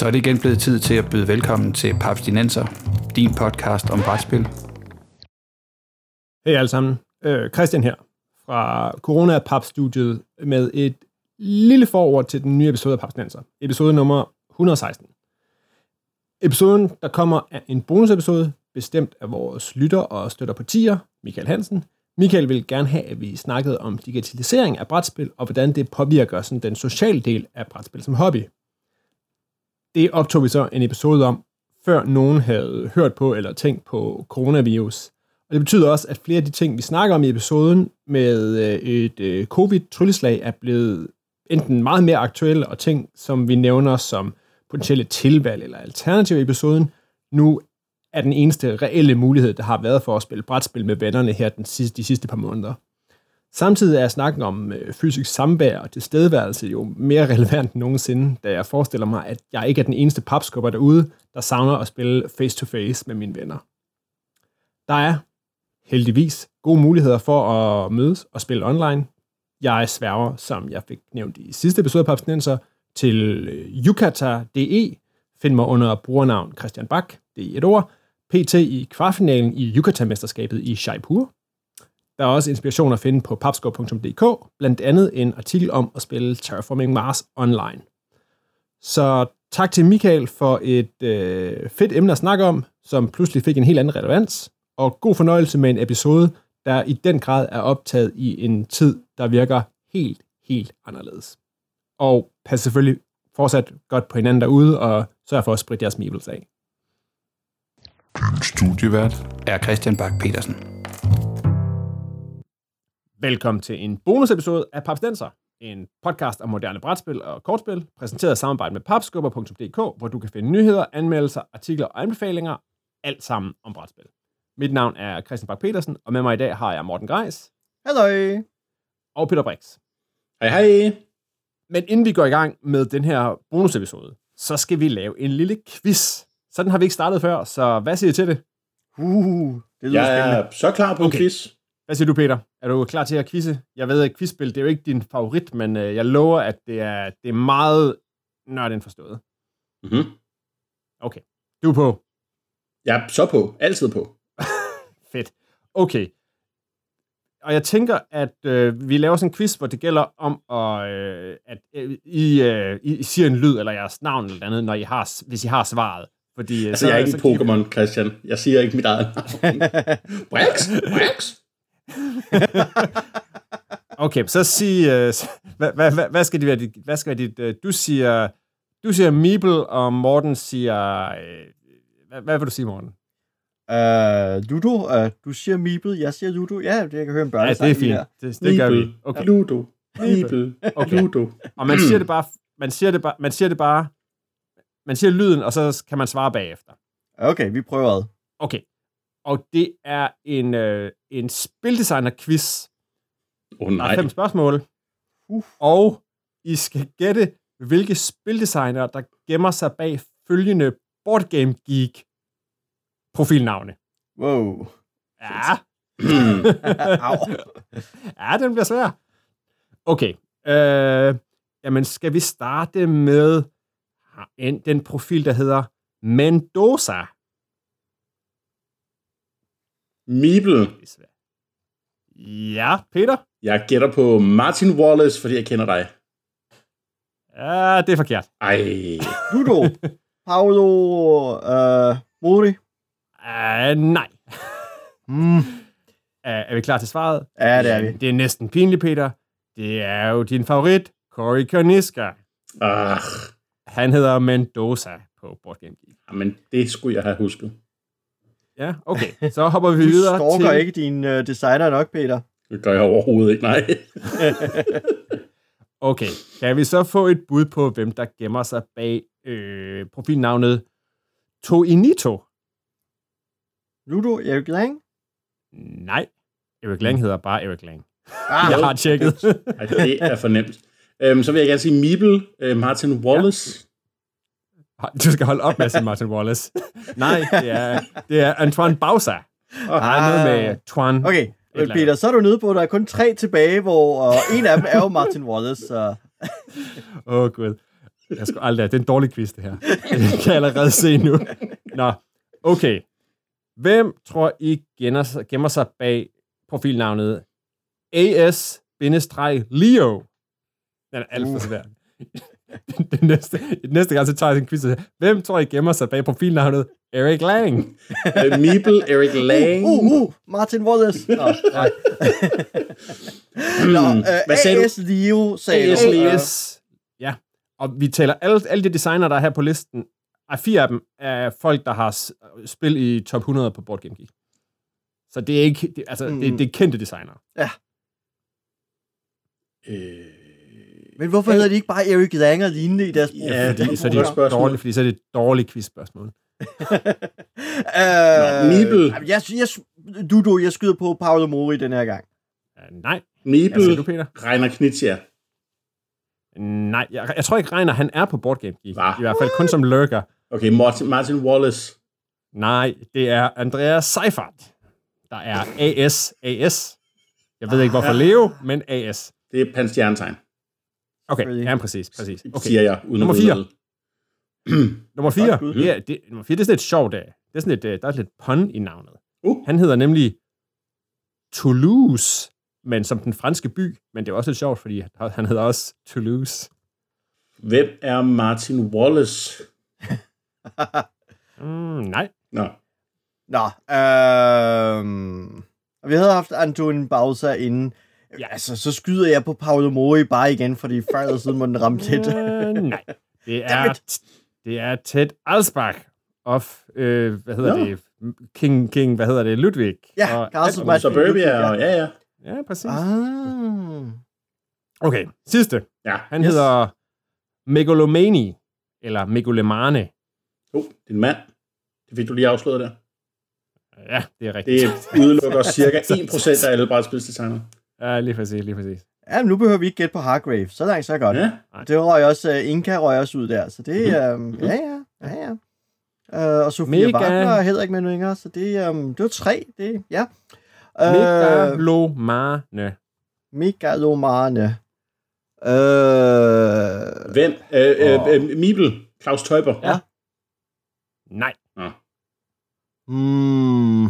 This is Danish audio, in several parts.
Så er det igen blevet tid til at byde velkommen til Papstinenser, din podcast om brætspil. Hej alle sammen. Øh, Christian her fra Corona Pap Studiet med et lille forord til den nye episode af Papstinenser. Episode nummer 116. Episoden, der kommer, er en bonusepisode, bestemt af vores lytter og støtter partier, Michael Hansen. Michael vil gerne have, at vi snakkede om digitalisering af brætspil, og hvordan det påvirker sådan, den sociale del af brætspil som hobby. Det optog vi så en episode om, før nogen havde hørt på eller tænkt på coronavirus. Og det betyder også, at flere af de ting, vi snakker om i episoden med øh, et øh, covid-trylleslag, er blevet enten meget mere aktuelle, og ting, som vi nævner som potentielle tilvalg eller alternativ i episoden, nu er den eneste reelle mulighed, der har været for at spille brætspil med vennerne her den sidste, de sidste par måneder. Samtidig er snakken om øh, fysisk samvær og tilstedeværelse jo mere relevant end nogensinde, da jeg forestiller mig, at jeg ikke er den eneste papskubber derude, der savner at spille face-to-face med mine venner. Der er heldigvis gode muligheder for at mødes og spille online. Jeg sværger, som jeg fik nævnt i sidste episode af Papsnenser, til øh, yukata.de. Find mig under brugernavn Christian Bak, det er et ord. PT i kvartfinalen i Yucatan-mesterskabet i Jaipur. Der er også inspiration at finde på papskov.dk, blandt andet en artikel om at spille Terraforming Mars online. Så tak til Michael for et øh, fedt emne at snakke om, som pludselig fik en helt anden relevans, og god fornøjelse med en episode, der i den grad er optaget i en tid, der virker helt, helt anderledes. Og pas selvfølgelig fortsat godt på hinanden derude, og sørg for at spritte jeres mibels af. Studievært er Christian Bak petersen Velkommen til en bonusepisode af Papsdenser, en podcast om moderne brætspil og kortspil, præsenteret i samarbejde med papskubber.dk, hvor du kan finde nyheder, anmeldelser, artikler og anbefalinger, alt sammen om brætspil. Mit navn er Christian Bak petersen og med mig i dag har jeg Morten Greis. Hallo. Og Peter Brix. Hej hej. Men inden vi går i gang med den her bonusepisode, så skal vi lave en lille quiz. Sådan har vi ikke startet før, så hvad siger du til det? Uh, det lyder Jeg spændende. er så klar på Okay. en quiz. Hvad siger du, Peter? Er du klar til at quizze? Jeg ved, at quizspil, det er jo ikke din favorit, men øh, jeg lover, at det er, det er meget nørden forstået. Mm-hmm. Okay. Du er på. Er så på. Altid på. Fedt. Okay. Og jeg tænker, at øh, vi laver sådan en quiz, hvor det gælder om, at, øh, at øh, I, øh, I siger en lyd, eller jeres navn eller andet, når I har, hvis I har svaret. Fordi, øh, Altså, jeg er ikke en Pokémon, Christian. Jeg siger ikke mit eget navn. Brax! Brax! Okay, så sig, øh, hvad, hvad, hvad, hvad skal det være? dit- Hvad skal være dit, øh, du siger, du siger Meeple, og Morten siger, øh, hvad, hvad vil du sige, Morten? Uh, Ludo, uh, du siger Meeple, jeg siger Ludo. Ja, det jeg kan høre en Ja, børnesang det er fint. Det, det gør vi. Okay. Ludo. Meeple. Okay. Ludo. Og man siger det bare, man siger det bare, man siger det bare, man siger lyden, og så kan man svare bagefter. Okay, vi prøver. Okay. Og det er en, øh, en spildesigner-quiz. Oh, Der nej. er fem spørgsmål. Uh. Og I skal gætte, hvilke spildesigner, der gemmer sig bag følgende Board Game Geek profilnavne. Wow. Ja. Ja, den bliver svær. Okay. Øh, jamen, skal vi starte med en, den profil, der hedder Mendoza? Meeple. Ja, Peter? Jeg gætter på Martin Wallace, fordi jeg kender dig. Ja, det er forkert. Ej. Ludo. Paolo uh, Mori. Uh, nej. Mm. Uh, er vi klar til svaret? Ja, det er vi. Det er næsten pinligt, Peter. Det er jo din favorit, Cory Koniska. Ah, Han hedder Mendoza på Board Game Geek. men det skulle jeg have husket. Ja, okay. Så hopper vi Du videre stalker til... ikke din uh, designer nok, Peter. Det gør jeg overhovedet ikke, nej. Okay, kan vi så få et bud på, hvem der gemmer sig bag øh, profilnavnet Toinito? Ludo, Erik Lang. Nej, Erik Lang hedder bare Erik Lang. Ah, Jeg har tjekket. Ej, det er for nemt. Øhm, så vil jeg gerne sige Meeple, øh, Martin Wallace. Du skal holde op med at sige Martin Wallace. Nej, det er, det er Antoine Bausa. Der er noget med Twan. Okay, Peter, så er du nede på, at der er kun tre tilbage, hvor og en af dem er jo Martin Wallace. Åh, oh, gud. Jeg skal aldrig, det er en dårlig quiz, det her. Det kan jeg allerede se nu. Nå, okay. Hvem tror I gemmer sig, gemmer sig bag profilnavnet AS-Leo? Den er alt for svær. det næste, det næste gang, så tager jeg en quiz. Hvem tror I gemmer sig bag profilnavnet Eric Lang? Øh, Meeple, Eric Lang. Uh, uh, Martin Wallace. Nå, nej. Nå, øh, Hvad sagde du? AS Leo sagde AS. Leo. AS, ja. Og vi tæller alle, alle de designer, der er her på listen. Ej, fire af dem er folk, der har spil i top 100 på Board Game Geek. Så det er ikke, det, altså, mm. det, det er kendte designer. Øh, Men hvorfor hedder de ikke bare Eric Lang og lignende i deres Ja, er så er det dårligt, fordi så er det et dårligt quizspørgsmål. Øh, jamen, Jeg, jeg, Dudu, jeg skyder på Paolo Mori den her gang. Uh, nej. Hvad siger du, Peter? Reiner Knizia. Nej, jeg, jeg tror ikke, Reiner, han er på Board Game Geek. Hva? I hvert fald kun som lurker. Okay, Martin, Martin Wallace. Nej, det er Andreas Seifert. Der er AS. AS. Jeg ved ikke, hvorfor Leo, men AS. Det er Pans stjernetegn, Okay, Selvfølgelig. ja, præcis. præcis. okay. Siger jeg. Uden Nummer at vide fire. noget. Nummer 4. Godt, Det er, det, nummer 4, det er sådan et sjovt af. Det er sådan et, øh, der er lidt pun i navnet. Uh. Han hedder nemlig Toulouse, men som den franske by. Men det er også lidt sjovt, fordi han- han hedder også Toulouse. Hvem er Martin Wallace? Mm, nej. Nå, Nå, øh, vi havde haft Antoine Bausa inden. Altså, så skyder jeg på Paolo Mori bare igen, fordi før eller siden må den ramme tæt. Øh, nej. Det er, det er Ted Alsbach of, øh, hvad hedder Nå. det? King, King, hvad hedder det? Ludwig. Ja, og, Castle. Suburbia, og ja, ja. Ja, præcis. Ah. Okay, sidste. Ja, Han Yes. hedder Megalomani, eller Megolemane. oh, din mand. Det fik du lige afsløret der. Ja, det er rigtigt. Det udelukker cirka 1% af alle brætspilsdesignere. Ja, lige præcis, lige præcis. Ja, men nu behøver vi ikke gætte på Hargrave. Så langt, så godt. Ja, Det røg også, uh, Inka røg også ud der, så det er, um, ja, ja, ja, ja. Uh, og Sofia Mega. Wagner er heller ikke med nu længere, så det, um, det var tre, det, ja. Uh, Megalomane. Megalomane. Uh, Hvem? Øh, øh, øh, Mibel. Claus Teuber. Ja. Nej. mm,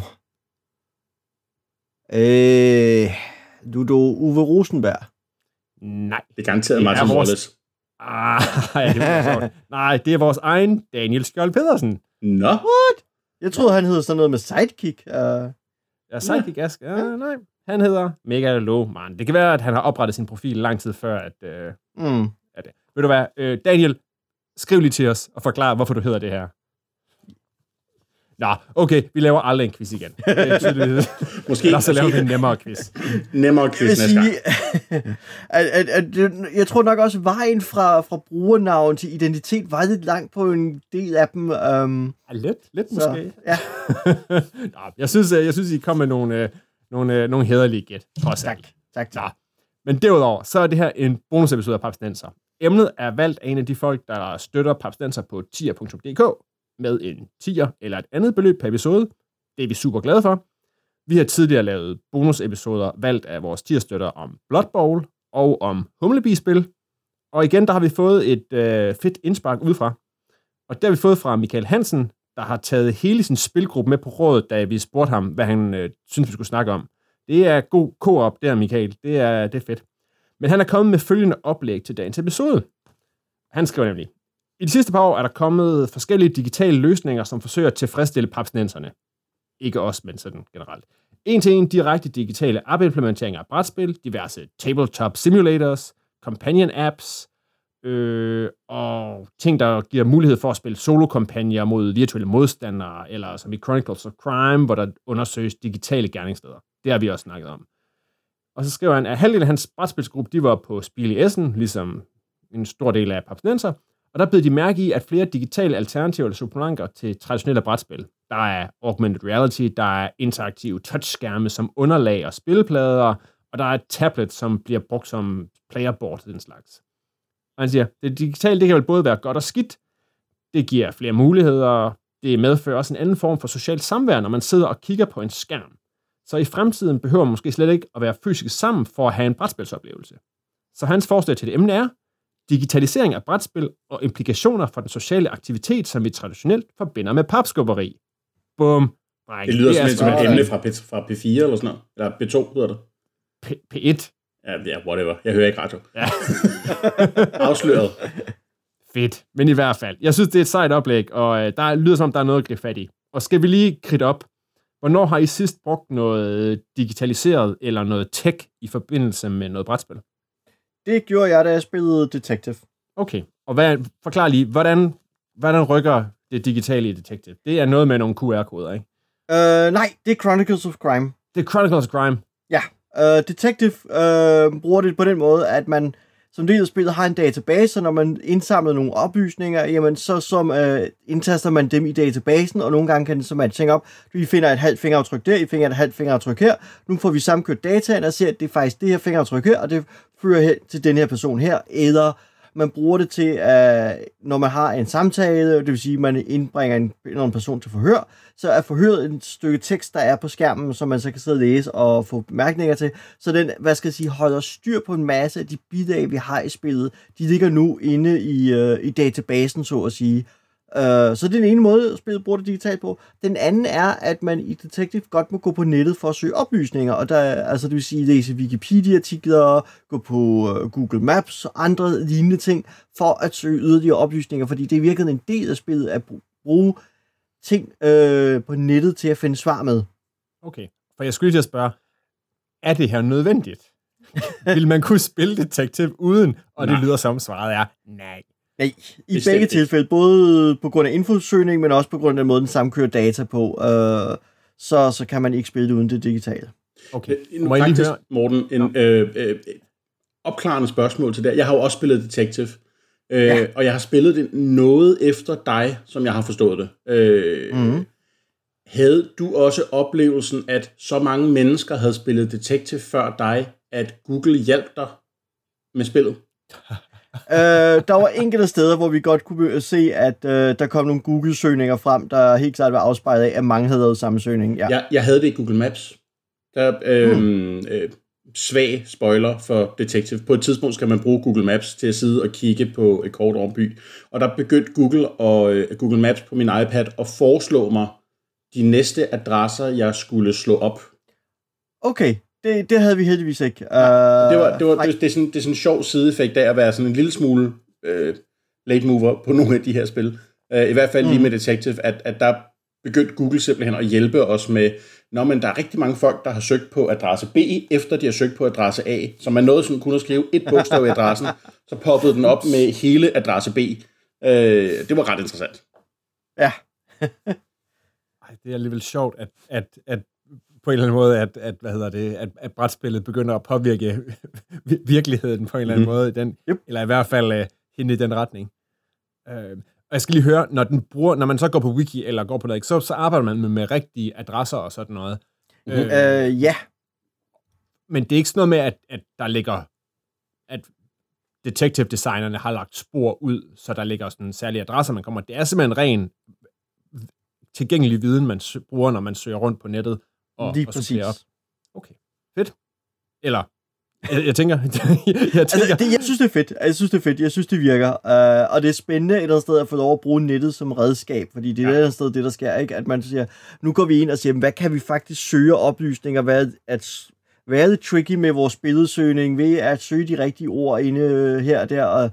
øh, Ludo Uwe Rosenberg. Nej. Det er garanteret er Martin vores- Wallace. Ah, ja, det var. Nej, det er vores egen Daniel Skjold Pedersen. Nå, Jeg troede, han hed sådan noget med sidekick. Uh, Ja, Sidekick Ask. Ja, nej. Han hedder Megalomane. Det kan være, at han har oprettet sin profil lang tid før, at... Øh, mm. at det. Ved du hvad, øh, Daniel, skriv lige til os og forklar, hvorfor du hedder det her. Nå, okay, vi laver aldrig en quiz igen. Måske, Eller så laver vi en nemmere quiz. nemmere Jeg quiz næste gang. at, at, at, jeg tror nok også, vejen fra, fra brugernavn til identitet var lidt langt på en del af dem. Um, Ja, lidt, lidt så, måske. ja, Nå, jeg, synes, øh, jeg synes, I kom med nogle, øh, nogle, øh, nogle hederlige gæt, trods tak. alt. Tak, tak. Nå. Men derudover, så er det her en bonusepisode af Papsnenser. Emnet er valgt af en af de folk, der støtter Papsnenser på tier.dk med en tier eller et andet beløb per episode. Det er vi super glade for. Vi har tidligere lavet bonusepisoder valgt af vores tierstøtter om Blood Bowl og om Humlebi-spil. Og igen, der har vi fået et øh, fedt indspark udefra. Og det har vi fået fra Michael Hansen, der har taget hele sin spilgruppe med på rådet, da vi spurgte ham, hvad han øh, synes, vi skulle snakke om. Det er god co-op der, Michael. Det er, det er fedt. Men han er kommet med følgende oplæg til dagens episode. Han skriver nemlig, i de sidste par år er der kommet forskellige digitale løsninger, som forsøger at tilfredsstille papsnenserne. Ikke os, men sådan generelt. En til en direkte digitale app-implementeringer af brætspil, diverse tabletop simulators, companion apps, øh, og ting, der giver mulighed for at spille solo-kampagner mod virtuelle modstandere, eller som i Chronicles of Crime, hvor der undersøges digitale gerningssteder. Det har vi også snakket om. Og så skriver han, at halvdelen af hans brætspilsgruppe, de var på Spil i Essen, ligesom en stor del af Papsnenser, og der blev de mærke i, at flere digitale alternativer eller supplementer til traditionelle brætspil. Der er augmented reality, der er interaktive touchskærme som underlag og spilleplader, og der er et tablet, som bliver brugt som playerboard den slags. Og han siger, det digitale, det kan vel både være godt og skidt. Det giver flere muligheder. Det medfører også en anden form for socialt samvær, når man sidder og kigger på en skærm. Så i fremtiden behøver man måske slet ikke at være fysisk sammen for at have en brætspilsoplevelse. Så hans forslag til det emne er, digitalisering af brætspil og implikationer for den sociale aktivitet, som vi traditionelt forbinder med papskubberi. Bum. Dreng, Det lyder er simpelthen som et emne fra, P- fra P4 eller sådan noget. Eller B2 hedder det. P- P1. Ja, ja, whatever. Jeg hører ikke radio. Ja. Afsløret. Fedt. Men i hvert fald, jeg synes, det er et sejt oplæg, og øh, der lyder som, om, der er noget at gribe fat i. Og skal vi lige kridte op, hvornår har I sidst brugt noget digitaliseret eller noget tech i forbindelse med noget brætspil? Det gjorde jeg, da jeg spillede Detective. Okay, og hvad, forklar lige, hvordan, hvordan rykker det digitale i Detective? Det er noget med nogle QR-koder, ikke? Uh, nej, det er Chronicles of Crime. Det er Chronicles of Crime. Ja, uh, Detective uh, bruger det på den måde, at man som del af spillet har en database, så når man indsamler nogle oplysninger, jamen så som øh, indtaster man dem i databasen, og nogle gange kan det så matche op. Vi finder et halvt fingeraftryk der, I finder et halvt fingeraftryk her. Nu får vi sammenkørt dataen og ser, at det er faktisk det her fingeraftryk her, og det fører hen til den her person her, eller man bruger det til, at når man har en samtale, det vil sige, at man indbringer en, en person til forhør, så er forhøret et stykke tekst, der er på skærmen, som man så kan sidde og læse og få bemærkninger til. Så den, hvad skal jeg sige, holder styr på en masse af de bidrag, vi har i spillet. De ligger nu inde i, øh, i databasen, så at sige. Uh, så det er den ene måde, spillet bruger det digitalt på. Den anden er, at man i Detective godt må gå på nettet for at søge oplysninger, og der, er- altså det vil sige, læse Wikipedia-artikler, gå på uh, Google Maps og andre lignende ting, for at søge yderligere oplysninger, fordi det er virkelig en del af spillet at bru- bruge ting øh, på nettet til at finde svar med. Okay, for jeg skulle lige til at spørge, er det her nødvendigt? Vil man kunne spille Detective uden? Og det Nej. lyder som svaret er nej. Nej, i Bestemt begge ikke. tilfælde, både på grund af infosøgning, men også på grund af den måde, den samkører data på, øh, så, så kan man ikke spille det uden det digitale. Okay, Nu, må jeg lige faktisk, høre? Morten, en øh, øh, opklarende spørgsmål til det. Jeg har jo også spillet Detective, øh, Ja. ja. og jeg har spillet det noget efter dig, som jeg har forstået det. Øh, Mhm. Havde du også oplevelsen, at så mange mennesker havde spillet Detective før dig, at Google hjalp dig med spillet? øh, der var enkelte steder, hvor vi godt kunne se, at øh, der kom nogle Google-søgninger frem, der helt klart var afspejlet af, at mange havde lavet samme søgning. Ja. Jeg, jeg havde det i Google Maps. Der, øh, hmm. øh, svag spoiler for Detective. På et tidspunkt skal man bruge Google Maps til at sidde og kigge på et kort over en by. Og der begyndte Google, og, øh, Google Maps på min iPad at foreslå mig de næste adresser, jeg skulle slå op. Okay, det, det havde vi heldigvis ikke. Uh, Det, var, det, var, nej. det, det, er sådan, det er sådan en sjov sideeffekt af at være sådan en lille smule øh, late mover på nogle af de her spil. Uh, I hvert fald mm. lige med Detective, at, at der begyndte Google simpelthen at hjælpe os med, Nå, men der er rigtig mange folk, der har søgt på adresse B, efter de har søgt på adresse A. Så man nåede sådan kun at skrive et bogstav i adressen, så poppede den op med hele adresse B. Uh, det var ret interessant. Ja, Ej, det er alligevel sjovt, at, at, at på en eller anden måde, at, at, hvad hedder det, at, at brætspillet begynder at påvirke vir- virkeligheden på en eller anden Mhm. måde, i den, Yep. eller i hvert fald uh, hende i den retning. Uh, og jeg skal lige høre, når, den bruger, når man så går på wiki eller går på noget, ikke, så, så arbejder man med, med rigtige adresser og sådan noget. Mhm. Øh, uh, ja. men det er ikke sådan noget med, at, at der ligger, at detective designerne har lagt spor ud, så der ligger sådan særlige adresser, man kommer. Det er simpelthen ren tilgængelig viden, man bruger, når man søger rundt på nettet og, Lige og præcis. op. Okay, fedt. Eller, jeg, jeg tænker, jeg tænker, Altså, det, jeg synes, det er fedt. Jeg synes, det er fedt. Jeg synes, det virker. Uh, og det er spændende et eller andet sted at få lov at bruge nettet som redskab, fordi det er ja. et eller andet sted, det der sker, ikke? At man siger, nu går vi ind og siger, hvad kan vi faktisk søge oplysninger, hvad at hvad er det tricky med vores billedsøgning, ved at søge de rigtige ord inde øh, her og der, og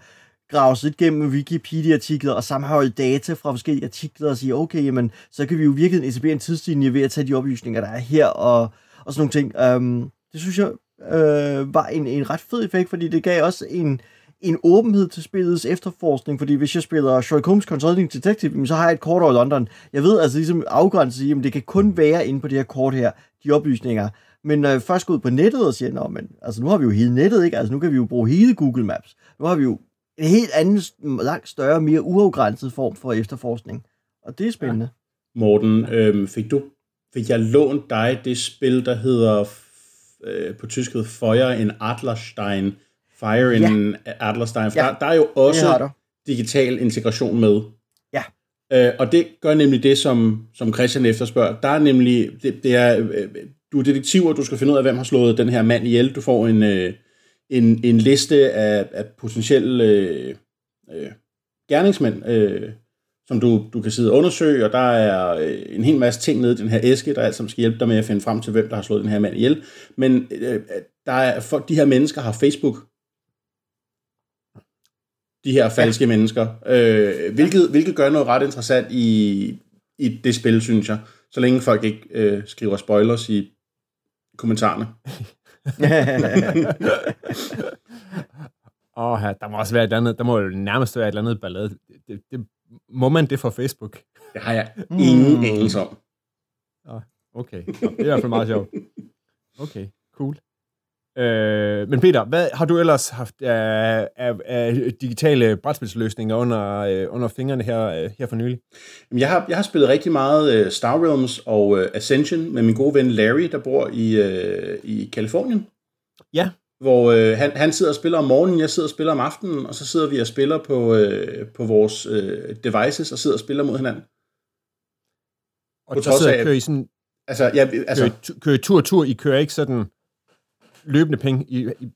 grave sig lidt gennem Wikipedia-artikler og sammenholde data fra forskellige artikler og sige, okay, jamen, så kan vi jo virkelig etablere en tidslinje ved at tage de oplysninger, der er her, og, og sådan nogle ting. Um, det synes jeg øh, var en, en ret fed effekt, fordi det gav også en, en åbenhed til spillets efterforskning, fordi hvis jeg spiller Sherlock Holmes Consulting Detective, så har jeg et kort over London. Jeg ved altså ligesom afgrænset, at det kan kun være inde på det her kort her, de oplysninger. Men når jeg først går ud på nettet og siger, Nå, men, altså nu har vi jo hele nettet, ikke? Altså nu kan vi jo bruge hele Google Maps. Nu har vi jo en helt anden, langt større, mere uafgrænset form for efterforskning. Og det er spændende. Morten, øh, fik, du, fik jeg lånt dig det spil, der hedder øh, på tysk hedder Feuer in Adlerstein. Fire in Adlerstein. For Ja. der, der er jo også digital integration med. Ja. Øh, og det gør nemlig det, som, som Christian efterspørger. Der er nemlig, det, det er, øh, du er detektiv, og du skal finde ud af, hvem har slået den her mand ihjel. Du får en, øh, en, en liste af, af potentielle øh, øh, gerningsmænd, øh, som du, du kan sidde og undersøge, og der er øh, en hel masse ting nede i den her æske, der alt sammen skal hjælpe dig med at finde frem til, hvem der har slået den her mand ihjel. Men øh, der er, for, de her mennesker har Facebook. De her falske ja. mennesker. Øh, hvilket, hvilket gør noget ret interessant i, i det spil, synes jeg. Så længe folk ikke øh, skriver spoilers i kommentarerne. Åh, oh, der må også være et andet, der må jo nærmest være et eller andet ballade. Det, det, må man det for Facebook? Det har jeg ingen mm. anelse om. Okay, Nå, det er i hvert fald meget sjovt. Okay, cool. Øh, men Peter, hvad har du ellers haft af, af, af digitale brætspilsløsninger under, øh, under fingrene her, øh, her for nylig? Jeg har, jeg har spillet rigtig meget øh, Star Realms og øh, Ascension med min gode ven Larry, der bor i, øh, i Kalifornien. Ja. Hvor øh, han, han sidder og spiller om morgenen, jeg sidder og spiller om aftenen, og så sidder vi og spiller på, øh, på vores øh, devices og sidder og spiller mod hinanden. Og på der sidder, kører I sådan... Altså, ja, altså, kører, I, kører I tur tur, I kører ikke sådan løbende penge. I, I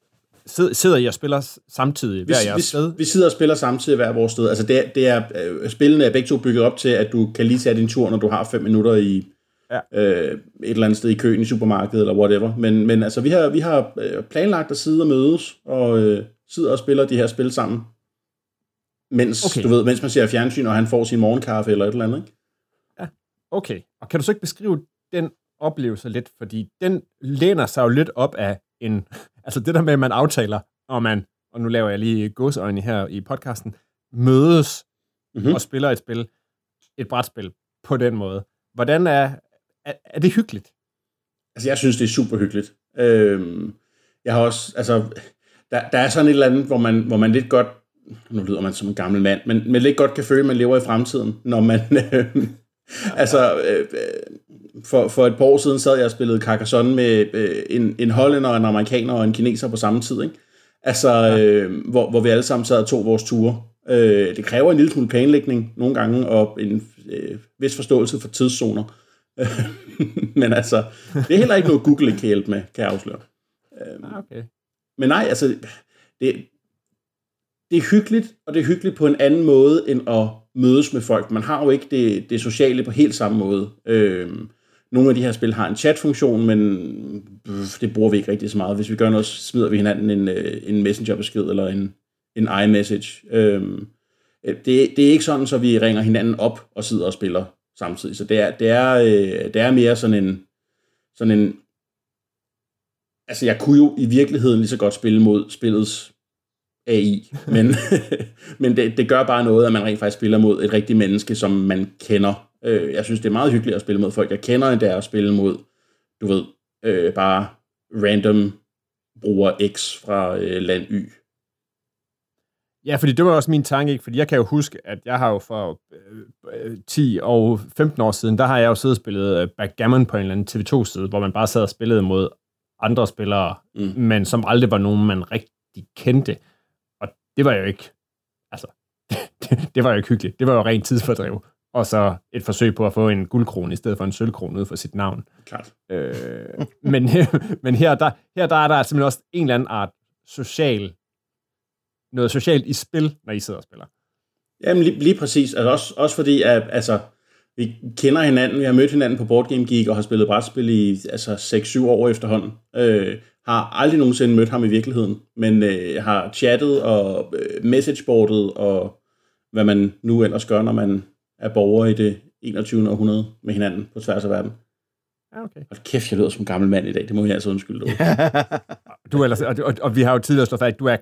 sidder I og spiller samtidig hver jeres sted? Vi sidder og spiller samtidig hver vores sted. Altså det det er, øh, spillene er begge to bygget op til, at du kan lige tage din tur, når du har fem minutter i ja. øh, et eller andet sted i køen i supermarkedet eller whatever. Men, men altså vi har, vi har øh, planlagt at sidde og mødes og øh, sidder og spiller de her spil sammen. Mens, okay. du ved, mens man ser fjernsyn, og han får sin morgenkaffe eller et eller andet, ikke? Ja, okay. Og kan du så ikke beskrive den oplevelse lidt? Fordi den læner sig jo lidt op af en... Altså det der med, at man aftaler, og man, og nu laver jeg lige godsøjne her i podcasten, mødes mm-hmm. og spiller et spil, et brætspil, på den måde. Hvordan er, er, er det hyggeligt? Altså, jeg synes, det er super hyggeligt. Øhm, jeg har også, altså, der, der er sådan et eller andet, hvor man, hvor man lidt godt, nu lyder man som en gammel mand, men, men lidt godt kan føle, at man lever i fremtiden, når man, øh, altså, øh, for, for et par år siden sad jeg og spillede Carcassonne med øh, en, en hollænder, en amerikaner og en kineser på samme tid, ikke? Altså, øh, hvor, hvor vi alle sammen sad og tog vores ture. Øh, det kræver en lille smule planlægning nogle gange, og en øh, vis forståelse for tidszoner. men altså, det er heller ikke noget, Google ikke kan hjælpe med, kan jeg afsløre. Øh, okay. Men nej, altså, det, det er hyggeligt, og det er hyggeligt på en anden måde, end at mødes med folk. Man har jo ikke det, det sociale på helt samme måde. Øh, nogle af de her spil har en chat-funktion, men det bruger vi ikke rigtig så meget. Hvis vi gør noget, smider vi hinanden en, øh, en messenger-besked eller en, en iMessage. Øhm, det, det er ikke sådan, så vi ringer hinanden op og sidder og spiller samtidig. Så det er, det er, øh, det er mere sådan en, sådan en... Altså, jeg kunne jo i virkeligheden lige så godt spille mod spillets AI, men, men det, det gør bare noget, at man rent faktisk spiller mod et rigtigt menneske, som man kender Øh, jeg synes, det er meget hyggeligt at spille mod folk, jeg kender, end det er at spille mod, du ved, øh, bare random bruger X fra øh, land Y. Ja, fordi det var også min tanke, ikke? fordi jeg kan jo huske, at jeg har jo for øh, 10 og 15 år siden, der har jeg jo siddet og spillet øh, backgammon på en eller anden TV2-side, hvor man bare sad og spillede mod andre spillere, mm. men som aldrig var nogen, man rigtig kendte. Og det var jo ikke, altså, det, det var jo ikke hyggeligt. Det var jo rent tidsfordriv og så et forsøg på at få en guldkrone i stedet for en sølvkrone ud for sit navn. Klart. Øh, men men her, der, her der er der simpelthen også en eller anden art social, noget socialt i spil, når I sidder og spiller. Jamen lige, lige præcis. Altså også, også fordi, at altså, vi kender hinanden, vi har mødt hinanden på Board Game Geek og har spillet brætspil i altså, 6-7 år efterhånden. Øh, har aldrig nogensinde mødt ham i virkeligheden, men øh, har chattet og øh, messageboardet og hvad man nu ellers gør, når man er borgere i det 21. århundrede med hinanden på tværs af verden. Ja, okay. Og kæft, jeg lyder som gammel mand i dag. Det må jeg altså undskylde. du er ellers, og, og, og, vi har jo tidligere slået fast, at du er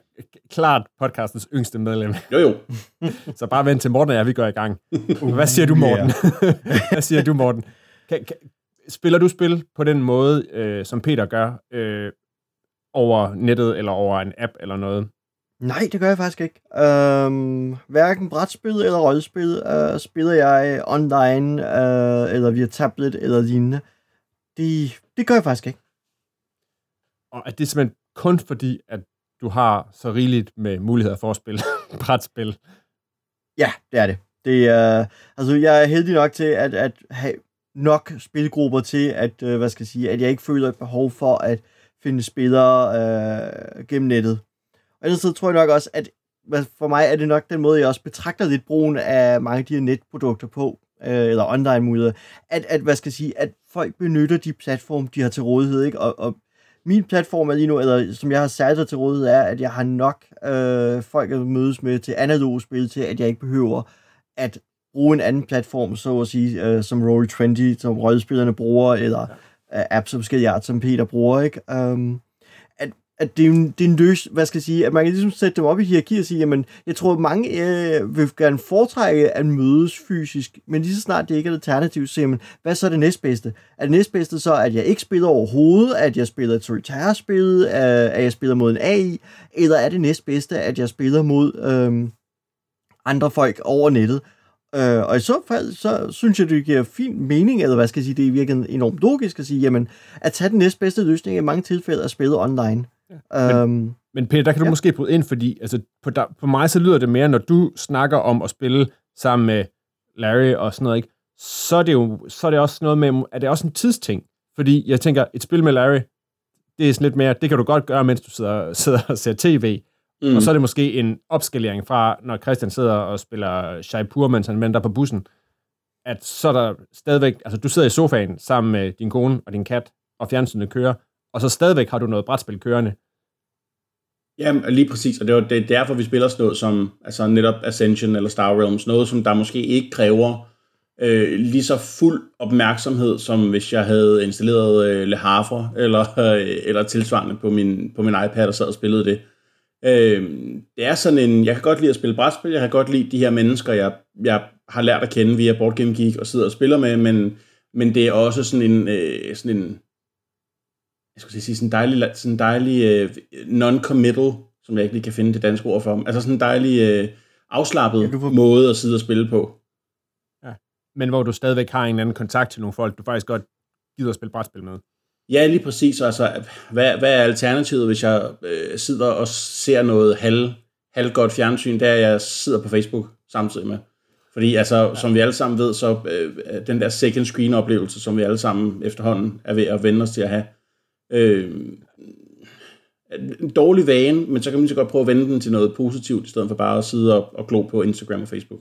klart podcastens yngste medlem. Jo, jo. Så bare vent til Morten og jeg, vi går i gang. Hvad siger du, Morten? Hvad siger du, Morten? Kan, kan, spiller du spil på den måde, øh, som Peter gør, øh, over nettet eller over en app eller noget? Nej, det gør jeg faktisk ikke. Øhm, hverken brætspil eller rollespil øh, spiller jeg online, øh, eller via tablet eller lignende. Det, det gør jeg faktisk ikke. Og er det simpelthen kun fordi, at du har så rigeligt med muligheder for at spille brætspil? Ja, det er det. det er, altså, jeg er heldig nok til at, at have nok spilgrupper til, at, øh, hvad skal jeg sige, at jeg ikke føler et behov for at finde spillere øh, gennem nettet. Og ellers så tror jeg nok også, at for mig er det nok den måde, jeg også betragter lidt brugen af mange af de her netprodukter på, øh, eller online muligheder, at, at, hvad skal jeg sige, at folk benytter de platforme, de har til rådighed, ikke? Og, og min platform er lige nu, eller som jeg har sat til rådighed, er, at jeg har nok øh, folk at mødes med til analog spil, til at jeg ikke behøver at bruge en anden platform, så at sige, øh, som Roll20, som rollespillerne bruger, eller øh, apps som forskellige art, som Peter bruger, ikke? Um, at det er, en, det er en løs, hvad skal jeg sige, at man kan ligesom sætte dem op i hierarki og sige, jamen, jeg tror, at mange øh, vil gerne foretrække at mødes fysisk, men lige så snart det ikke er et alternativ, så siger man, hvad så er det næstbedste? Er det næstbedste så, at jeg ikke spiller overhovedet, at jeg spiller et solitaire-spil, øh, at jeg spiller mod en AI, eller er det næstbedste, at jeg spiller mod øh, andre folk over nettet? Øh, og i så fald, så synes jeg, det giver fin mening, eller hvad skal jeg sige, det er virkelig enormt logisk at sige, jamen, at tage den næstbedste løsning i mange tilfælde er at spille online. Ja. Men, um, men Peter, der kan du ja. måske bryde ind, fordi altså, på, der, på mig så lyder det mere, når du snakker om at spille sammen med Larry og sådan noget, ikke? så er det jo så er det også noget med, er det også en tidsting? Fordi jeg tænker, et spil med Larry, det er sådan lidt mere, det kan du godt gøre, mens du sidder, sidder og ser tv, mm. og så er det måske en opskalering fra, når Christian sidder og spiller Shaipur, mens han venter på bussen, at så er der stadigvæk, altså du sidder i sofaen sammen med din kone og din kat, og fjernsynet kører, og så stadigvæk har du noget brætspil kørende. Ja, lige præcis, og det er det, derfor, vi spiller sådan noget som altså netop Ascension eller Star Realms, noget som der måske ikke kræver øh, lige så fuld opmærksomhed, som hvis jeg havde installeret øh, Le Havre eller, øh, eller tilsvarende på min, på min iPad og sad og spillede det. Øh, det er sådan en, jeg kan godt lide at spille brætspil, jeg kan godt lide de her mennesker, jeg, jeg har lært at kende via Board Game Geek og sidder og spiller med, men, men det er også sådan en, øh, sådan en jeg skulle sige, sådan en dejlig, sådan en dejlig uh, non-committal, som jeg ikke lige kan finde det danske ord for. Altså sådan en dejlig uh, afslappet ja, får... måde at sidde og spille på. Ja, men hvor du stadigvæk har en anden kontakt til nogle folk, du faktisk godt gider at spille brætspil med. Ja, lige præcis. Altså, hvad, hvad er alternativet, hvis jeg øh, sidder og ser noget halv, halvgodt fjernsyn, der jeg sidder på Facebook samtidig med? Fordi altså, ja. som vi alle sammen ved, så øh, den der second screen oplevelse, som vi alle sammen efterhånden er ved at vende os til at have, øh, en dårlig vane, men så kan man så godt prøve at vende den til noget positivt, i stedet for bare at sidde og, og glo på Instagram og Facebook.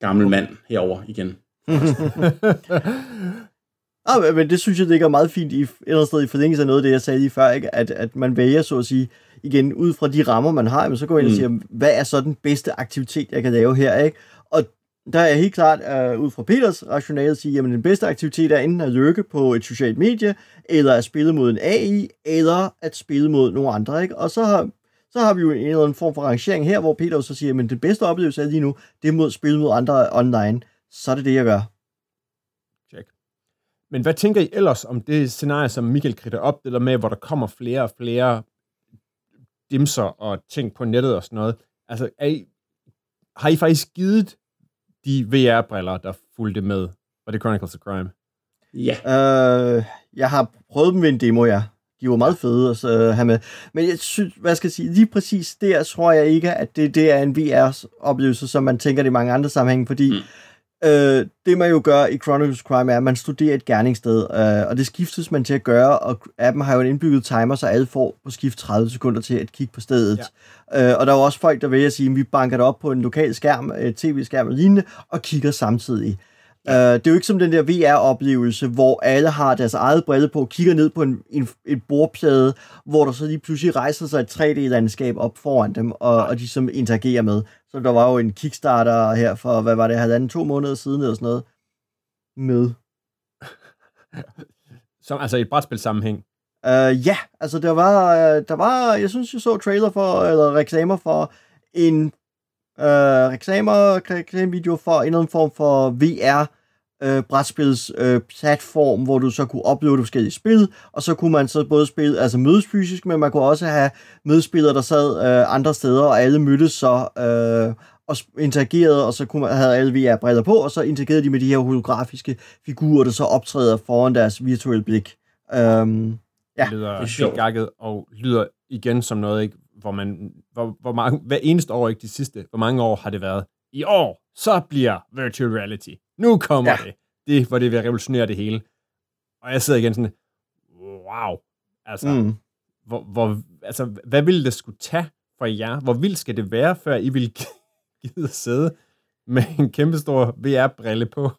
Gammel mand herover igen. ah, men det synes jeg ligger meget fint i et eller sted i forlængelse af noget af det, jeg sagde lige før, ikke? At, at man vælger, så at sige, igen, ud fra de rammer, man har, men så går ind og mm. siger, hvad er så den bedste aktivitet, jeg kan lave her, ikke? Der er helt klart uh, ud fra Peters rationale at sige, at den bedste aktivitet er enten at lykke på et socialt medie, eller at spille mod en AI, eller at spille mod nogle andre. Ikke? Og så har, så har vi jo en eller anden form for rangering her, hvor Peter så siger, at den bedste oplevelse er lige nu, det er mod at spille mod andre online. Så er det det, jeg gør. Check. Men hvad tænker I ellers om det scenarie, som Michael kridter op, det der med, hvor der kommer flere og flere dimser og ting på nettet og sådan noget? Altså, er I, har I faktisk givet de VR-briller, der fulgte med. Var det Chronicles of Crime? Ja. Øh, jeg har prøvet dem ved en demo, ja. De var meget fede at uh, have med. Men jeg synes, hvad skal jeg sige, lige præcis der tror jeg ikke, at det, det er en VR-oplevelse, som man tænker det i mange andre sammenhænge, fordi mm. Øh, det man jo gør i Chronicles Crime er, at man studerer et gerningssted, øh, og det skiftes man til at gøre, og appen har jo en indbygget timer, så alle får på skift 30 sekunder til at kigge på stedet. Ja. Øh, og der er jo også folk, der vil at sige, at vi banker det op på en lokal skærm, tv-skærm og lignende, og kigger samtidig. Uh, det er jo ikke som den der VR-oplevelse, hvor alle har deres eget brille på, kigger ned på en, en, et bordplade, hvor der så lige pludselig rejser sig et 3D-landskab op foran dem, og, og de som interagerer med. Så der var jo en Kickstarter her for, hvad var det, halvanden, to måneder siden eller sådan noget, med. Som, altså i et brætspil sammenhæng? Uh, ja, altså der var, uh, der var, jeg synes, jeg så trailer for, eller reklamer for en uh, reklamer, reklamevideo for en eller anden form for VR øh, brætspils øh, platform, hvor du så kunne uploade forskellige spil, og så kunne man så både spille, altså mødes fysisk, men man kunne også have mødespillere, der sad øh, andre steder, og alle mødtes så øh, og interagerede, og så kunne man, havde alle VR-briller på, og så interagerede de med de her holografiske figurer, der så optræder foran deres virtuelle blik. Um, ja. Det lyder helt gakket, og lyder igen som noget, ikke, hvor man, hvor, hvor mange, hver eneste år, ikke de sidste, hvor mange år har det været? I år, så bliver virtual reality nu kommer ja. det. Det, hvor det vil revolutionere det hele. Og jeg sidder igen sådan, wow. Altså, mm. hvor, hvor, altså, hvad ville det skulle tage for jer? Hvor vildt skal det være, før I vil gide at sidde med en kæmpestor VR-brille på?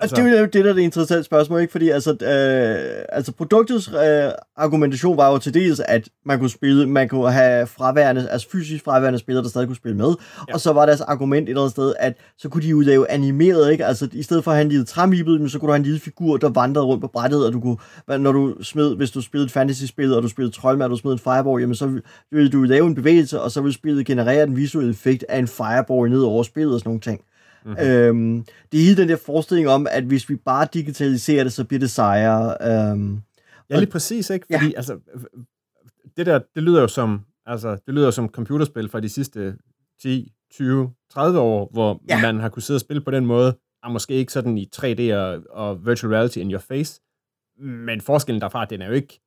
Altså, det er jo det, der er det interessante spørgsmål, ikke? Fordi altså, øh, altså produktets øh, argumentation var jo til dels, at man kunne spille, man kunne have fraværende, altså fysisk fraværende spillere, der stadig kunne spille med. Ja. Og så var deres argument et eller andet sted, at så kunne de jo lave animeret, ikke? Altså i stedet for at have en lille træmibel, så kunne du have en lille figur, der vandrede rundt på brættet, og du kunne, når du smed, hvis du spillede et fantasy-spil, og du spillede troldmand, og du smed en fireball, jamen så ville du lave en bevægelse, og så ville spillet generere den visuelle effekt af en fireball ned over spillet og sådan nogle ting. Mm-hmm. Øhm, det er hele den der forestilling om, at hvis vi bare digitaliserer det, så bliver det sejere. Øhm, ja, lige præcis, ikke? Fordi ja. altså, det der, det lyder jo som, altså, det lyder som computerspil fra de sidste 10, 20, 30 år, hvor ja. man har kunnet sidde og spille på den måde, og måske ikke sådan i 3D og, og virtual reality in your face, men forskellen derfra, den er jo ikke,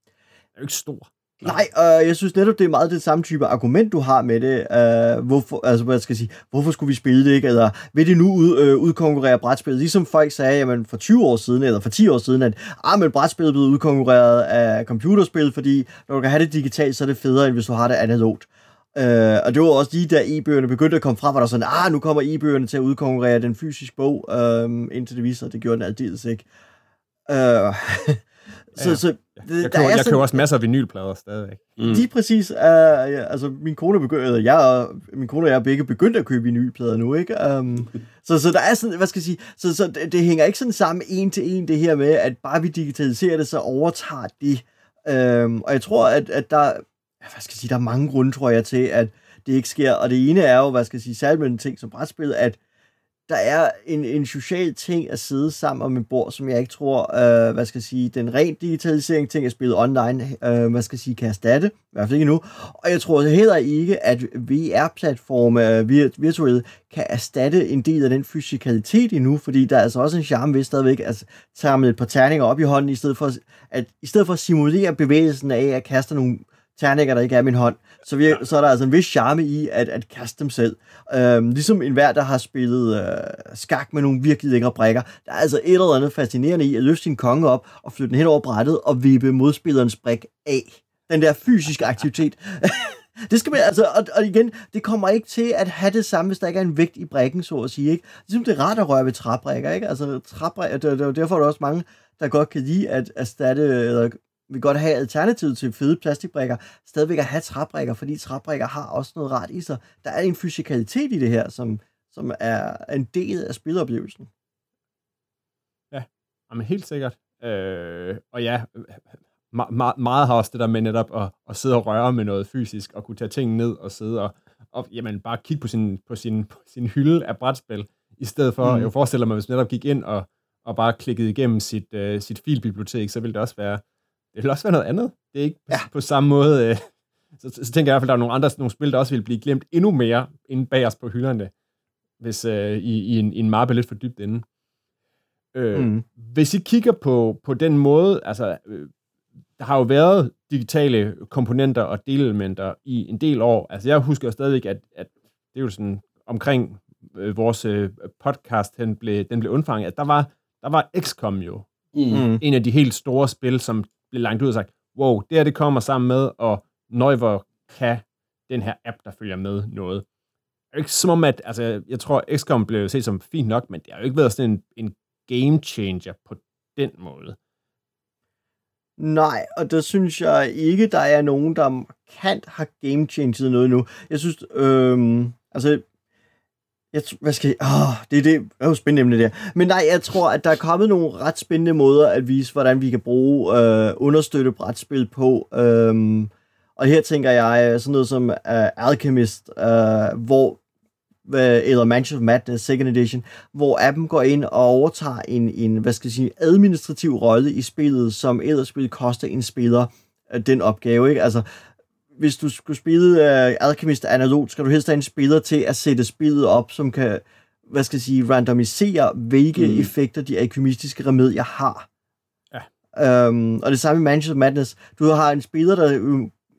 er jo ikke stor. Nej, og jeg synes netop, det er meget det samme type argument, du har med det. Øh, hvorfor, altså, hvad skal jeg sige, hvorfor skulle vi spille det, ikke? Eller vil det nu ud, øh, udkonkurrere brætspillet? Ligesom folk sagde, jamen for 20 år siden, eller for 10 år siden, at ah, men brætspillet blev udkonkurreret af computerspil, fordi når du kan have det digitalt, så er det federe, end hvis du har det analogt. Øh, og det var også lige da e-bøgerne begyndte at komme frem, var der sådan, ah, nu kommer e-bøgerne til at udkonkurrere den fysiske bog, øh, indtil det viser at det gjorde den aldeles ikke. Øh, så, ja. så det, jeg, køber, jeg sådan, køber også masser af vinylplader stadigvæk. Mm. Lige præcis. Uh, ja, altså, min kone, begyndte, jeg og, min kone og jeg er begge begyndt at købe vinylplader nu, ikke? Um, så, så der er sådan, hvad skal jeg sige, så, så det, det hænger ikke sådan sammen en til en, det her med, at bare vi digitaliserer det, så overtager det. Um, og jeg tror, at, at der, hvad skal jeg sige, der er mange grunde, tror jeg, til, at det ikke sker. Og det ene er jo, hvad skal jeg sige, særligt med en ting som brætspil, at der er en, en social ting at sidde sammen om et bord, som jeg ikke tror, øh, hvad skal jeg sige, den rent digitalisering ting at spille online, øh, hvad skal jeg sige, kan erstatte, i hvert fald ikke nu. Og jeg tror heller ikke, at VR-platforme, øh, virtuelle, kan erstatte en del af den fysikalitet endnu, fordi der er altså også en charme ved stadigvæk at tage med et par terninger op i hånden, i stedet for at, i stedet for at simulere bevægelsen af at kaste nogle terninger, der ikke er min hånd, så, vi, så er der altså en vis charme i at, at kaste dem selv. Øhm, ligesom en hver, der har spillet øh, skak med nogle virkelig lækre brækker. Der er altså et eller andet fascinerende i at løfte sin konge op og flytte den hen over brættet og vippe modspillerens bræk af. Den der fysiske aktivitet. Det skal man, altså, og, og igen, det kommer ikke til at have det samme, hvis der ikke er en vægt i brækken, så at sige, ikke? Ligesom det er rart at røre ved træbrækker, ikke? Altså, træbrækker, det, det, derfor er der også mange, der godt kan lide at erstatte, eller vil godt have alternativet til fede plastikbrikker, stadigvæk at have træbrikker, fordi træbrikker har også noget rart i sig. Der er en fysikalitet i det her, som, som er en del af spiloplevelsen. Ja, men helt sikkert. Øh, og ja, ma- meget har også det der med netop at, at sidde og røre med noget fysisk, og kunne tage ting ned og sidde og, og jamen, bare kigge på sin, på, sin, på sin hylde af brætspil, i stedet for, mm. jeg forestiller mig, hvis man netop gik ind og, og bare klikkede igennem sit, uh, sit filbibliotek, så ville det også være det vil også være noget andet. Det er ikke ja. på, på samme måde. Øh, så, så, så tænker jeg i hvert fald, at der er nogle andre nogle spil, der også vil blive glemt endnu mere end bag os på hylderne, hvis øh, i, i, en, i en mappe lidt for dybt inde. Øh, mm. Hvis I kigger på, på den måde, altså, øh, der har jo været digitale komponenter og delelementer i en del år. Altså, jeg husker jo stadigvæk, at, at det er jo sådan omkring øh, vores øh, podcast, den blev, den blev undfanget, at der var, der var XCOM jo mm. en af de helt store spil, som blev langt ud og sagt, wow, det her det kommer sammen med, og hvor kan den her app, der følger med noget. Det er ikke som om, at, altså, jeg tror, XCOM blev set som fint nok, men det har jo ikke været sådan en, en game changer på den måde. Nej, og der synes jeg ikke, der er nogen, der markant har game changed noget nu. Jeg synes, øhm, altså, jeg, hvad skal jeg, Oh, det, det er jo spændende emne der. Men nej, jeg tror, at der er kommet nogle ret spændende måder at vise, hvordan vi kan bruge, øh, understøtte brætspil på. Øhm, og her tænker jeg øh, sådan noget som uh, Alchemist, uh, hvor eller Mansion of Madness Second Edition, hvor appen går ind og overtager en, en hvad skal jeg sige, administrativ rolle i spillet, som ellers ville koste en spiller den opgave. Ikke? Altså, hvis du skulle spille uh, Alchemist analog, skal du helst have en spiller til at sætte spillet op, som kan, hvad skal jeg sige, randomisere, hvilke mm. effekter de alkemistiske remedier har. Ja. Um, og det samme i Manchester Madness. Du har en spiller, der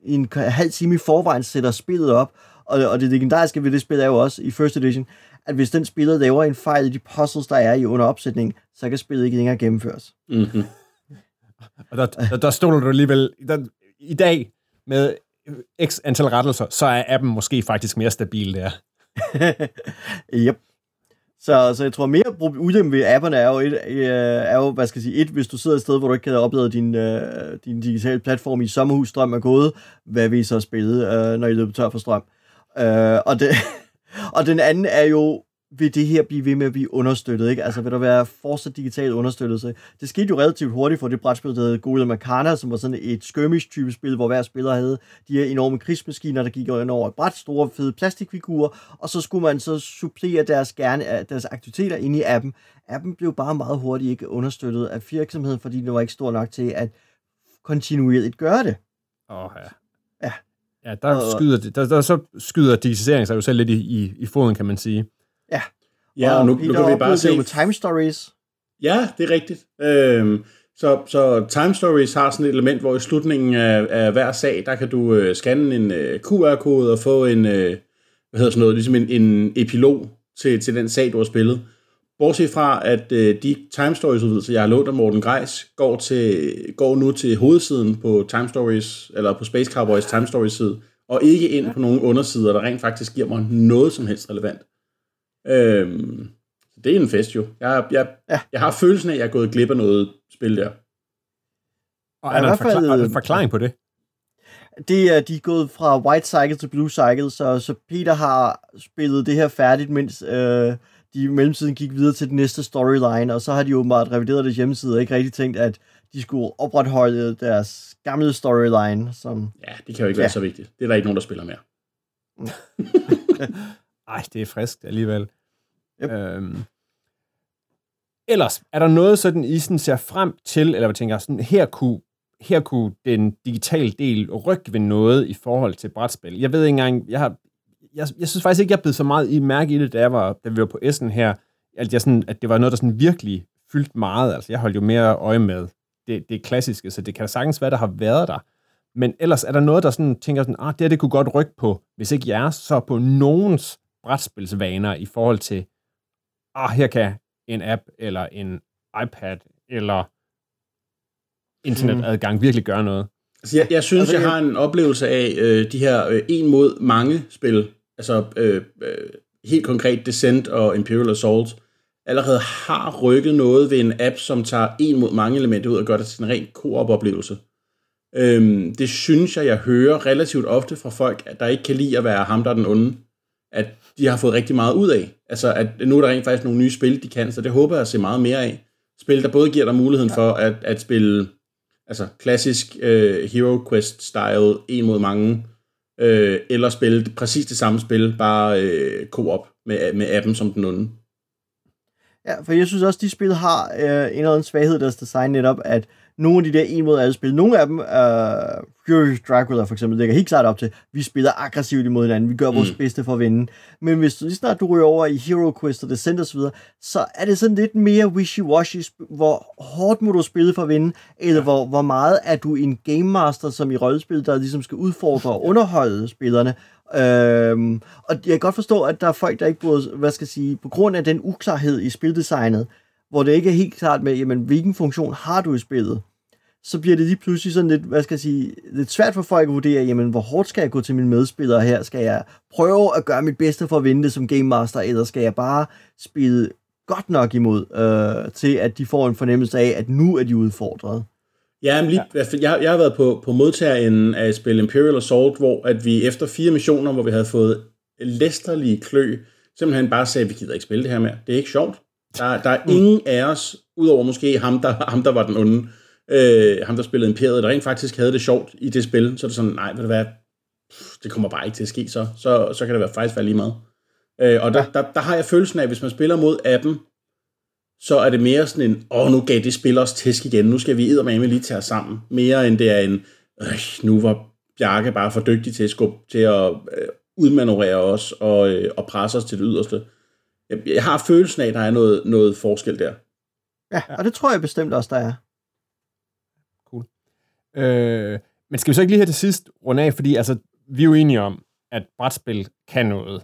i en halv time i forvejen sætter spillet op, og, og det legendariske ved det spil er jo også i First Edition, at hvis den spiller laver en fejl i de puzzles, der er i under opsætning, så kan spillet ikke længere gennemføres. Mm-hmm. Og der, der, der stoler du alligevel... Der, I dag, med Øh, x antal rettelser, så er appen måske faktisk mere stabil der. yep. Så, så jeg tror mere ulempe ved apperne er jo, et, øh, er jo, hvad skal jeg sige, et, hvis du sidder et sted, hvor du ikke kan opleve din, øh, din digitale platform i sommerhusstrøm er gået, hvad vil I så spille, når I løber tør for strøm? Uh, og, det, og den anden er jo, vil det her blive ved med at blive understøttet, ikke? Altså, vil der være fortsat digital understøttelse? Det skete jo relativt hurtigt for det brætspil, der hed Golden Makana, som var sådan et skirmish-type spil, hvor hver spiller havde de her enorme krigsmaskiner, der gik over et bræt, store fede plastikfigurer, og så skulle man så supplere deres, gerne, deres aktiviteter ind i appen. Appen blev bare meget hurtigt ikke understøttet af virksomheden, fordi den var ikke stor nok til at kontinuerligt gøre det. Åh, oh, ja. Ja. Ja, der, skyder, der, der så skyder digitalisering sig jo selv lidt i, i, i foden, kan man sige. Ja. Ja, og, og nu, Peter nu kan vi bare se... med time stories. Ja, det er rigtigt. Øhm, så, så time stories har sådan et element, hvor i slutningen af, af hver sag, der kan du øh, scanne en øh, QR-kode og få en, øh, hvad hedder sådan noget, ligesom en, en epilog til, til den sag, du har spillet. Bortset fra, at øh, de time stories udvidelser, jeg har lånt af Morten Greis, går, til, går nu til hovedsiden på time stories, eller på Space Cowboys time stories side, og ikke ind på nogle undersider, der rent faktisk giver mig noget som helst relevant. Øhm, det er en fest jo. Jeg, jeg, ja. jeg har følelsen af, at jeg er gået glip af noget spil der. Og er der en, forklar- en forklaring på det? Det er, de er gået fra White Cycle til Blue Cycle, så, så Peter har spillet det her færdigt, mens øh, de i mellemtiden gik videre til den næste storyline, og så har de jo meget revideret det hjemmeside, og ikke rigtig tænkt, at de skulle opretholde deres gamle storyline. Som, ja, det kan jo ikke ja. være så vigtigt. Det er der ikke nogen, der spiller mere. Ej, det er frisk alligevel. Yep. Øhm. Ellers, er der noget sådan, I sådan ser frem til, eller hvad tænker sådan, her kunne, her kunne den digitale del rykke ved noget i forhold til brætspil? Jeg ved ikke engang, jeg har, jeg, jeg synes faktisk ikke, jeg blev så meget i mærke i det, da, jeg var, da vi var på Essen her, at, jeg sådan, at det var noget, der sådan virkelig fyldt meget. Altså, jeg holdt jo mere øje med det, det klassiske, så det kan sagtens være, der har været der. Men ellers er der noget, der sådan tænker sådan, ah, det her, det kunne godt rykke på, hvis ikke jeres, så på nogens brætspilsvaner i forhold til, ah, her kan en app eller en iPad eller internetadgang virkelig gøre noget. Altså, jeg, jeg synes, altså, jeg har en oplevelse af øh, de her øh, en mod mange spil, altså øh, øh, helt konkret Descent og Imperial Assault, allerede har rykket noget ved en app, som tager en mod mange elementer ud og gør det til en ren koop-oplevelse. Øhm, det synes jeg, jeg hører relativt ofte fra folk, at der ikke kan lide at være ham, der er den onde at de har fået rigtig meget ud af. Altså, at nu er der rent faktisk nogle nye spil, de kan, så det håber jeg at se meget mere af. Spil, der både giver dig muligheden ja. for at, at spille altså klassisk uh, Hero Quest-style, en mod mange, uh, eller spille præcis det samme spil, bare uh, co-op med, med appen som den onde. Ja, for jeg synes også, de spil har uh, en eller anden svaghed i deres design netop, at nogle af de der en mod alle spil, nogle af dem, uh, Fury Dracula for eksempel, ligger helt klart op til, vi spiller aggressivt imod hinanden, vi gør vores mm. bedste for at vinde. Men hvis du lige snart du ryger over i Hero Quest og Descent og så videre, så er det sådan lidt mere wishy-washy, hvor hårdt må du spille for at vinde, eller ja. hvor, hvor meget er du en game master, som i rollespil, der ligesom skal udfordre og underholde spillerne. Øhm, og jeg kan godt forstå, at der er folk, der ikke burde, hvad skal jeg sige, på grund af den uklarhed i spildesignet, hvor det ikke er helt klart med, jamen, hvilken funktion har du i spillet, så bliver det lige pludselig sådan lidt, hvad skal jeg sige, lidt svært for folk at vurdere, jamen, hvor hårdt skal jeg gå til mine medspillere her? Skal jeg prøve at gøre mit bedste for at vinde det som Game Master, eller skal jeg bare spille godt nok imod, øh, til at de får en fornemmelse af, at nu er de udfordret? Ja, men lige, ja. Jeg, jeg har været på, på modtagerenden af et spil Imperial Assault, hvor at vi efter fire missioner, hvor vi havde fået læsterlige klø, simpelthen bare sagde, at vi gider ikke spille det her mere. Det er ikke sjovt. Der, der er mm. ingen af os, udover måske ham, der, ham, der var den onde, øh, ham, der spillede Imperiet, der rent faktisk havde det sjovt i det spil, så er det sådan, nej, ved du hvad, det kommer bare ikke til at ske, så, så, så kan det være, faktisk være lige meget. Øh, og der, der, der har jeg følelsen af, at hvis man spiller mod appen, så er det mere sådan en, åh, nu gav det spil os tæsk igen, nu skal vi eddermame lige tage os sammen, mere end det er en, øh, nu var Bjarke bare for dygtig til at skubbe, til at øh, udmanøvrere os og, øh, og presse os til det yderste. Jeg, jeg har følelsen af, at der er noget, noget forskel der. Ja, og det tror jeg bestemt også, der er. Cool. Øh, men skal vi så ikke lige her til sidst runde af, fordi altså, vi er jo enige om, at brætspil kan noget.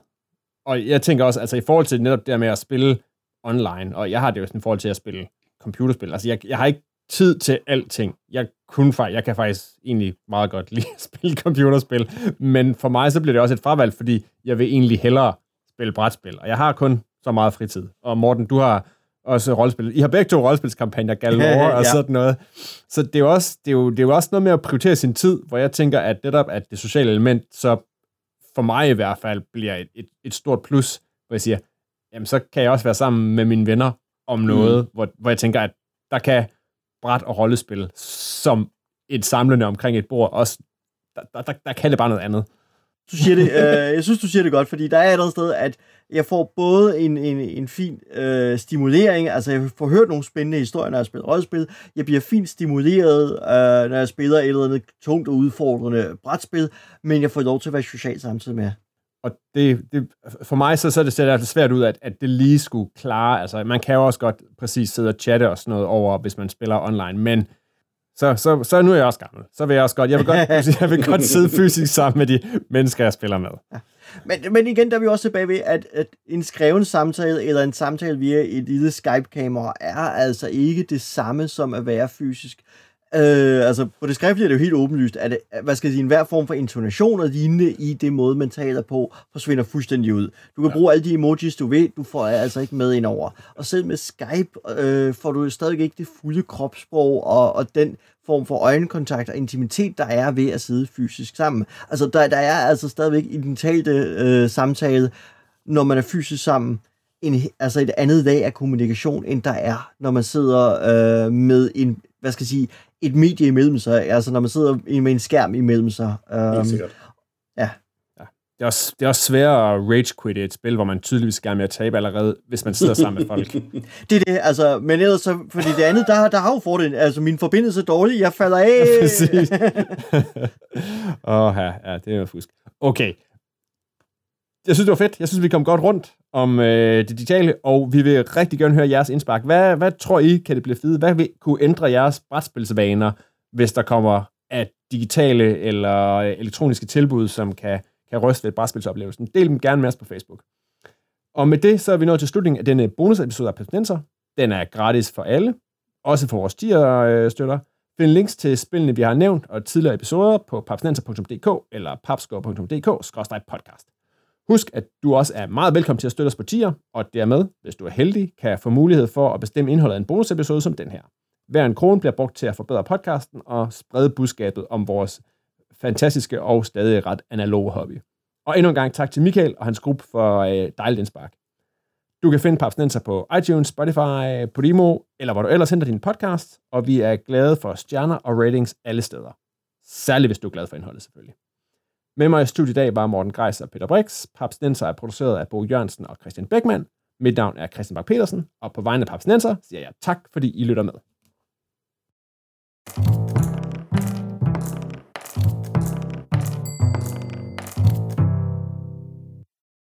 Og jeg tænker også, altså i forhold til netop det med at spille online, og jeg har det jo sådan i forhold til at spille computerspil. Altså jeg, jeg har ikke tid til alting. Jeg, kunne, jeg kan faktisk egentlig meget godt lide at spille computerspil, men for mig så bliver det også et fravalg, fordi jeg vil egentlig hellere spille brætspil, og jeg har kun så meget fritid. Og Morten, du har også rollespil. I har begge to rollespilskampagner galore og ja. sådan noget. Så det er, jo også, det, er jo, det er jo også noget med at prioritere sin tid, hvor jeg tænker, at netop at det sociale element, så for mig i hvert fald, bliver et, et, et stort plus, hvor jeg siger, jamen så kan jeg også være sammen med mine venner om noget, mm. hvor, hvor jeg tænker, at der kan bræt og rollespil som et samlende omkring et bord også, der, der, der kan det bare noget andet. Du siger det, øh, jeg synes, du siger det godt, fordi der er et andet sted, at jeg får både en, en, en fin øh, stimulering, altså jeg får hørt nogle spændende historier, når jeg spiller rollespil. Jeg bliver fint stimuleret, øh, når jeg spiller et eller andet tungt og udfordrende brætspil, men jeg får lov til at være social samtidig med. Og det, det, for mig så, så det ser det altså svært ud, at, at det lige skulle klare. Altså, man kan jo også godt præcis sidde og chatte og sådan noget over, hvis man spiller online, men så, så, så nu er jeg også gammel. Så vil jeg også godt, jeg vil godt, jeg vil godt sidde fysisk sammen med de mennesker, jeg spiller med. Ja. Men, men igen, der er vi også tilbage ved, at, at en skreven samtale eller en samtale via et lille Skype-kamera er altså ikke det samme som at være fysisk. Øh, altså, på det skriftlige er det jo helt åbenlyst, at, hvad skal jeg sige, enhver form for intonation og lignende i det måde, man taler på, forsvinder fuldstændig ud. Du kan ja. bruge alle de emojis, du ved, du får altså ikke med ind over. Og selv med Skype øh, får du stadig ikke det fulde kropssprog og, og den form for øjenkontakt og intimitet, der er ved at sidde fysisk sammen. Altså, der, der er altså stadigvæk i den talte øh, samtale, når man er fysisk sammen, en, altså et andet lag af kommunikation, end der er, når man sidder øh, med en, hvad skal jeg sige, et medie imellem sig, altså når man sidder med en skærm imellem sig. Um, sikkert. Ja. ja. Det er, også, det er også sværere at rage quit i et spil, hvor man tydeligvis gerne vil tabe allerede, hvis man sidder sammen med folk. det er det, altså, men ellers så, fordi det andet, der, der har jo fordelen, altså min forbindelse er dårlig, jeg falder af. Ja, præcis. Åh, oh, ja, ja, det er jo fusk. Okay, jeg synes, det var fedt. Jeg synes, vi kom godt rundt om øh, det digitale, og vi vil rigtig gerne høre jeres indspark. Hvad, hvad tror I, kan det blive fedt? Hvad vil kunne ændre jeres brætspilsvaner, hvis der kommer af digitale eller øh, elektroniske tilbud, som kan, kan ryste ved brætspilsoplevelsen? Del dem gerne med os på Facebook. Og med det, så er vi nået til slutningen af denne bonusepisode af Pertinenser. Den er gratis for alle, også for vores tier-støtter. Find links til spillene, vi har nævnt, og tidligere episoder på papsnenser.dk eller papskov.dk-podcast. Husk, at du også er meget velkommen til at støtte os på tier, og dermed, hvis du er heldig, kan få mulighed for at bestemme indholdet af en bonusepisode som den her. Hver en krone bliver brugt til at forbedre podcasten og sprede budskabet om vores fantastiske og stadig ret analoge hobby. Og endnu en gang tak til Michael og hans gruppe for øh, dejligt indspark. Du kan finde Papsnenser på iTunes, Spotify, Podimo, eller hvor du ellers henter din podcast, og vi er glade for stjerner og ratings alle steder. Særligt hvis du er glad for indholdet selvfølgelig. Med mig i studiet i dag var Morten Greis og Peter Brix. Papsnenser er produceret af Bo Jørgensen og Christian Beckmann. Mit navn er Christian Bak petersen og på vegne af Papsnenser siger jeg tak, fordi I lytter med.